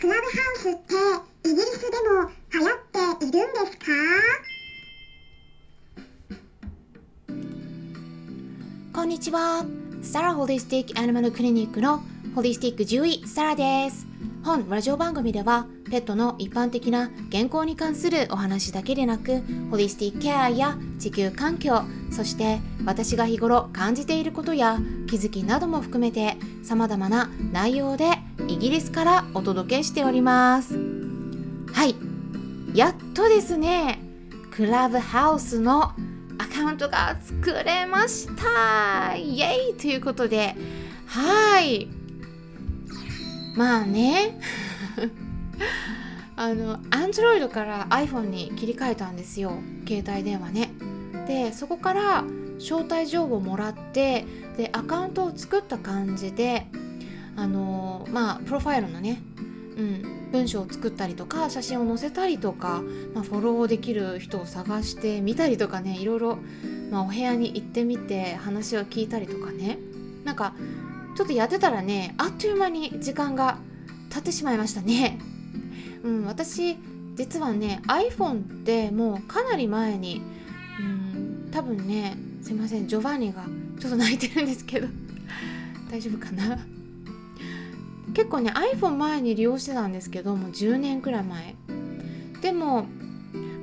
クラブハウスってイギリスでも流行っているんですか？こんにちは。サラホリスティックアニマルクリニックのホリスティック獣医サラです。本ラジオ番組ではペットの一般的な健康に関するお話だけでなくホリスティックケアや地球環境そして私が日頃感じていることや気づきなども含めて様々な内容でイギリスからお届けしております。はい。やっとですねクラブハウスのアカウントが作れました。イエイ！ということではい。まあね。あの Android から iPhone に切り替えたんですよ。携帯電話ね。でそこから招待状をもらってでアカウントを作った感じであのまあプロファイルのね、うん、文章を作ったりとか写真を載せたりとか、まあ、フォローできる人を探してみたりとかねいろいろ、まあ、お部屋に行ってみて話を聞いたりとかねなんかちょっとやってたらねあっという間に時間が経ってしまいましたね。うん、私実はね iPhone ってもうかなり前に、うん、多分ねすいませんジョバンニがちょっと泣いてるんですけど大丈夫かな？結構ね iPhone 前に利用してたんですけどもう10年くらい前。でも、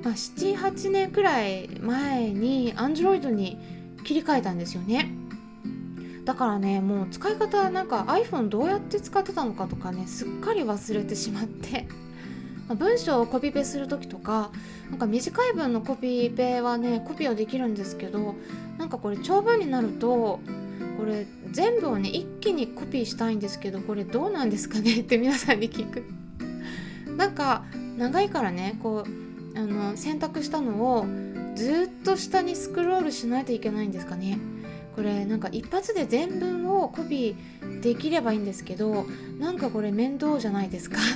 まあ、78年くらい前に Android に切り替えたんですよね。だからねもう使い方なんか iPhone どうやって使ってたのかとかねすっかり忘れてしまって。文章をコピペする時とかなんか短い文のコピペはねコピーはできるんですけどなんかこれ長文になるとこれ全部をね一気にコピーしたいんですけどこれどうなんですかねって皆さんに聞く。なんか長いからねこうあの選択したのをずっと下にスクロールしないといけないんですかね。これなんか一発で全文をコピーできればいいんですけどなんかこれ面倒じゃないですか。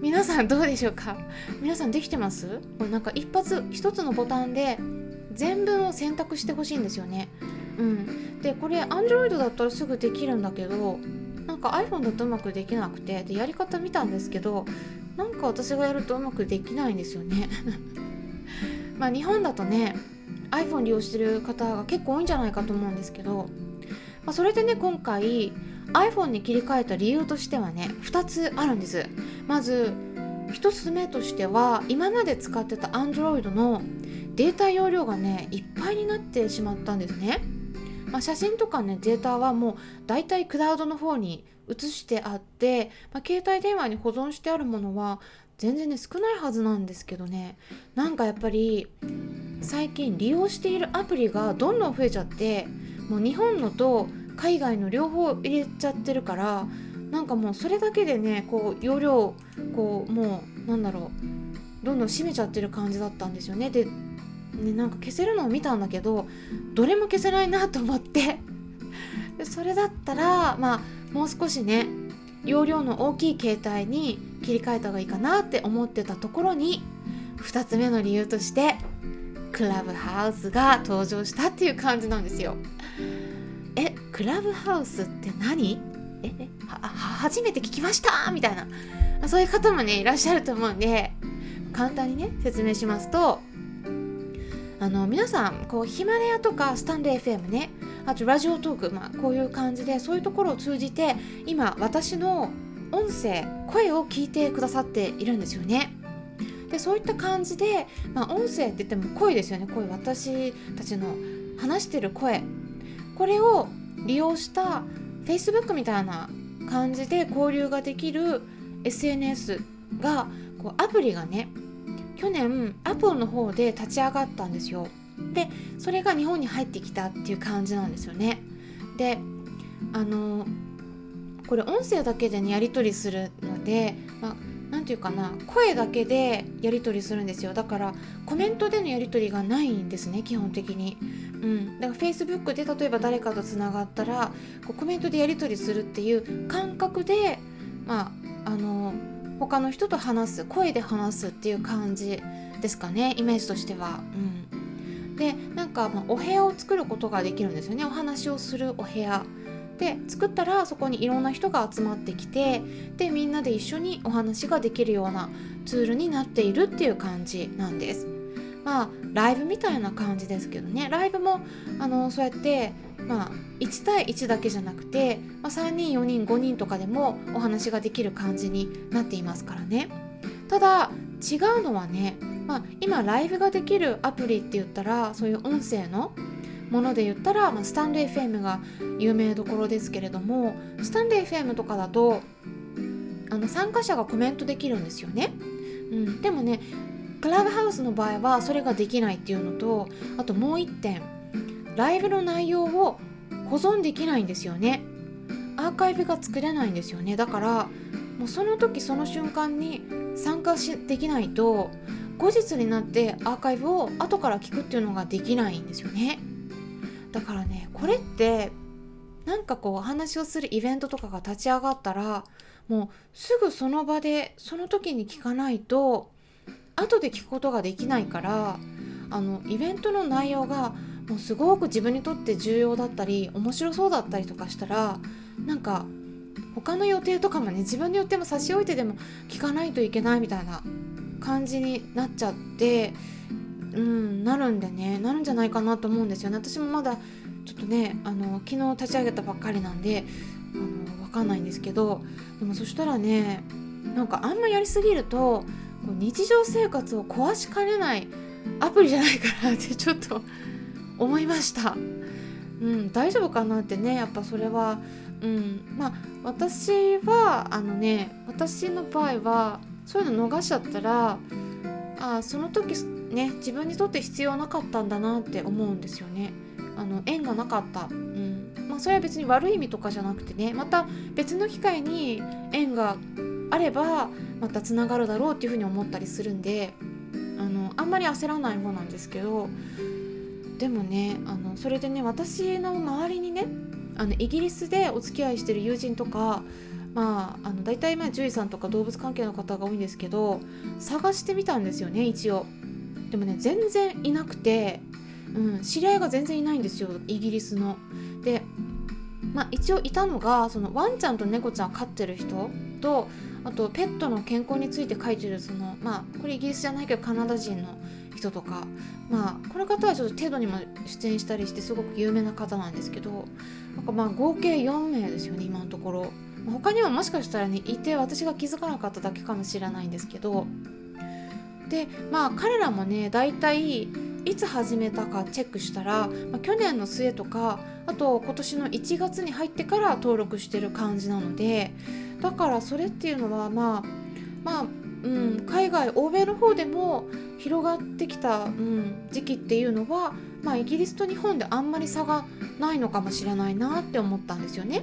皆さんどうでしょうか？皆さんできてます？これなんか一発一つのボタンで全文を選択してほしいんですよね。うん、でこれ Android だったらすぐできるんだけどなんか iPhone だとうまくできなくてでやり方見たんですけどなんか私がやるとうまくできないんですよね。まあ日本だとね iPhone 利用してる方が結構多いんじゃないかと思うんですけど、まあ、それでね今回 iPhone に切り替えた理由としてはね2つあるんです。まず1つ目としては今まで使ってた Android のデータ容量がねいっぱいになってしまったんですね、まあ、写真とかねデータはもうだいたいクラウドの方に移してあって、まあ、携帯電話に保存してあるものは全然ね少ないはずなんですけどね。なんかやっぱり最近利用しているアプリがどんどん増えちゃってもう日本のと海外の両方入れちゃってるからなんかもうそれだけでねこう容量こうもうなんだろうどんどん閉めちゃってる感じだったんですよね。でねなんか消せるのを見たんだけどどれも消せないなと思って。それだったらまあもう少しね容量の大きい携帯に切り替えた方がいいかなって思ってたところに2つ目の理由としてクラブハウスが登場したっていう感じなんですよ。えクラブハウスって何？ええ初めて聞きました？みたいな。そういう方もねいらっしゃると思うんで簡単にね説明しますとあの皆さんこうヒマラヤとかスタンレー FM ねあとラジオトーク、まあ、こういう感じでそういうところを通じて今私の音声声を聞いてくださっているんですよね。でそういった感じで、まあ、音声って言っても声ですよね声私たちの話してる声これを利用した Facebook みたいな感じで交流ができる SNS がこうアプリがね去年アポの方で立ち上がったんですよ。でそれが日本に入ってきたっていう感じなんですよね。であのこれ音声だけでねやり取りするので、まあ、何て言うかな声だけでやり取りするんですよ。だからコメントでのやり取りがないんですね基本的に。うん、だから Facebook で例えば誰かとつながったらこうコメントでやり取りするっていう感覚で、まあ、あの他の人と話す声で話すっていう感じですかねイメージとしては。うん、でなんか、ま、お部屋を作ることができるんですよね。お話をするお部屋。で作ったらそこにいろんな人が集まってきてでみんなで一緒にお話ができるようなツールになっているっていう感じなんです。まあライブみたいな感じですけどね。ライブもあのそうやってまあ、1対1だけじゃなくて、まあ、3人4人5人とかでもお話ができる感じになっていますからね。ただ違うのはね、まあ、今ライブができるアプリって言ったらそういう音声のもので言ったら、まあ、スタンレー FM が有名どころですけれどもスタンレー FM とかだとあの参加者がコメントできるんですよね、うん、でもねクラブハウスの場合はそれができないっていうのとあともう1点。ライブの内容を保存できないんですよね。アーカイブが作れないんですよね。だからもうその時その瞬間に参加しできないと後日になってアーカイブを後から聞くっていうのができないんですよね。だからねこれってなんかこうお話をするイベントとかが立ち上がったらもうすぐその場でその時に聞かないと後で聞くことができないからあのイベントの内容がもうすごく自分にとって重要だったり面白そうだったりとかしたらなんか他の予定とかもね自分の予定も差し置いてでも聞かないといけないみたいな感じになっちゃってうんなるんでねなるんじゃないかなと思うんですよね。私もまだちょっとねあの昨日立ち上げたばっかりなんであの分かんないんですけどでもそしたらねなんかあんまやりすぎると日常生活を壊しかねないアプリじゃないかなってちょっと思いました。うん、大丈夫かなってねやっぱそれは、うん、まあ私はあのね私の場合はそういうの逃しちゃったらあその時ね自分にとって必要なかったんだなって思うんですよね。あの縁がなかった、うんまあ、それは別に悪い意味とかじゃなくてねまた別の機会に縁があればまたつながるだろうっていうふうに思ったりするんであのあんまり焦らない方なんですけどでもねあのそれでね私の周りにねあのイギリスでお付き合いしてる友人とかまああの大体まあ獣医さんとか動物関係の方が多いんですけど探してみたんですよね一応。でもね全然いなくて、うん、知り合いが全然いないんですよイギリスの。でまあ一応いたのがそのワンちゃんと猫ちゃん飼ってる人とあとペットの健康について書いてるそのまあこれイギリスじゃないけどカナダ人の人とかまあこの方はちょっと程度にも出演したりしてすごく有名な方なんですけどなんかまあ合計4名ですよね今のところ。他にはもしかしたらねいて私が気づかなかっただけかもしれないんですけど。でまあ彼らもね大体いつ始めたかチェックしたら、まあ、去年の末とかあと今年の1月に入ってから登録してる感じなのでだからそれっていうのはまあまあうん、海外欧米の方でも広がってきた、うん、時期っていうのは、まあ、イギリスと日本であんまり差がないのかもしれないなって思ったんですよね。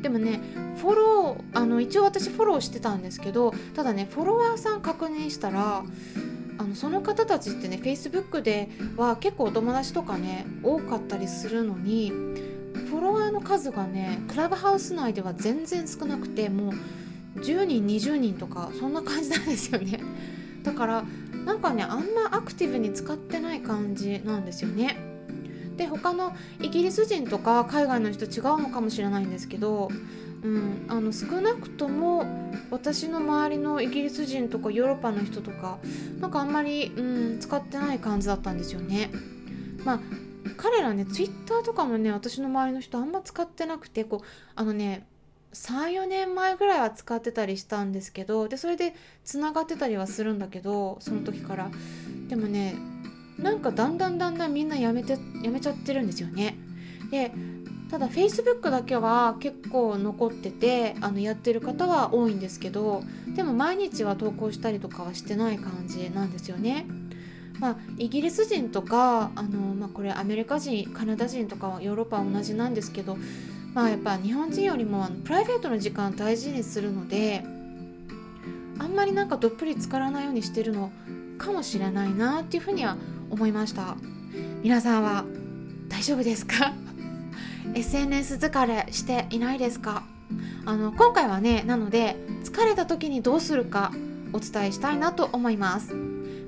でもねフォローあの一応私フォローしてたんですけどただねフォロワーさん確認したらあのその方たちってね Facebook では結構お友達とかね多かったりするのにフォロワーの数がねクラブハウス内では全然少なくてもう10人20人とかそんな感じなんですよねだからなんかねあんまアクティブに使ってない感じなんですよね。で他のイギリス人とか海外の人違うのかもしれないんですけど、うん、あの少なくとも私の周りのイギリス人とかヨーロッパの人とかなんかあんまり、うん、使ってない感じだったんですよね。まあ彼らねツイッターとかもね私の周りの人あんま使ってなくてこうあのね34年前ぐらいは使ってたりしたんですけどでそれでつながってたりはするんだけどその時から。でもねなんかだんだんだんだんみんなやめてやめちゃってるんですよね。でただ Facebook だけは結構残っててあのやってる方は多いんですけどでも毎日は投稿したりとかはしてない感じなんですよね。まあ、イギリス人とかあの、まあ、これアメリカ人カナダ人とかはヨーロッパは同じなんですけどまあやっぱ日本人よりもプライベートの時間大事にするのであんまりなんかどっぷり浸からないようにしてるのかもしれないなっていうふうには思いました。皆さんは大丈夫ですか？SNS 疲れしていないですか？あの今回はねなので疲れた時にどうするかお伝えしたいなと思います。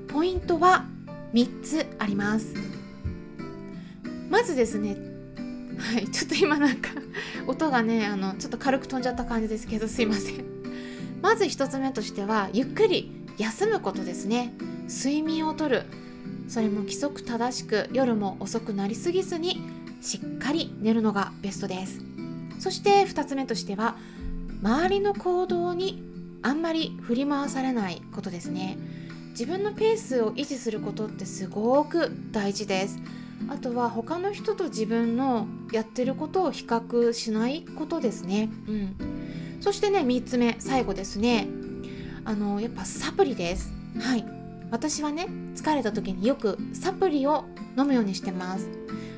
ポイントは3つあります。まずですねはいちょっと今なんか音がねあのちょっと軽く飛んじゃった感じですけどすいません。まず1つ目としてはゆっくり休むことですね。睡眠をとる。それも規則正しく夜も遅くなりすぎずにしっかり寝るのがベストです。そして2つ目としては周りの行動にあんまり振り回されないことですね。自分のペースを維持することってすごく大事です。あとは他の人と自分のやってることを比較しないことですね。うん。そしてね3つ目最後ですね。あのやっぱサプリです。はい。私はね疲れた時によくサプリを飲むようにしてます。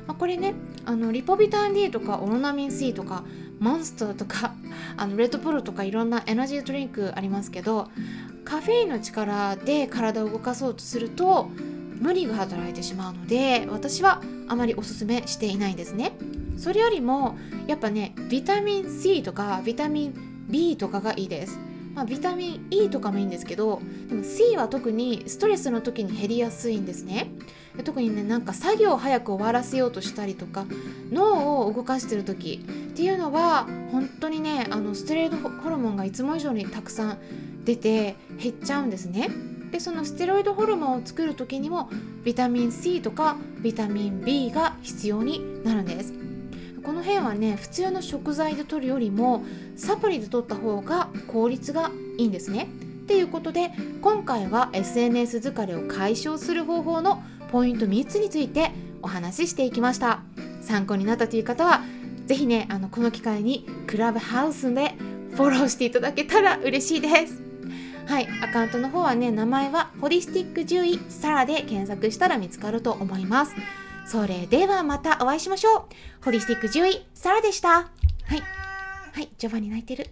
まあ、これねあのリポビタン D とかオロナミン C とかモンスターとか あのレッドブルとかいろんなエナジードリンクありますけどカフェインの力で体を動かそうとすると無理が働いてしまうので私はあまりおすすめしていないんですね。それよりもやっぱねビタミン C とかビタミン B とかがいいです。まあ、ビタミン E とかもいいんですけどでも C は特にストレスの時に減りやすいんですね。特にねなんか作業を早く終わらせようとしたりとか脳を動かしてる時っていうのは本当にねあのステロイドホルモンがいつも以上にたくさん出て減っちゃうんですね。でそのステロイドホルモンを作る時にもビタミン C とかビタミン B が必要になるんです。この辺はね普通の食材で摂るよりもサプリで摂った方が効率がいいんですね。っていうことで今回は SNS 疲れを解消する方法のポイント3つについてお話ししていきました。参考になったという方は是非ねあのこの機会にクラブハウスでフォローしていただけたら嬉しいです。はいアカウントの方はね名前はホリスティック獣医サラで検索したら見つかると思いますそれではまたお会いしましょう。ホリスティック獣医、サラでした。はい。はい、ジョバに泣いてる。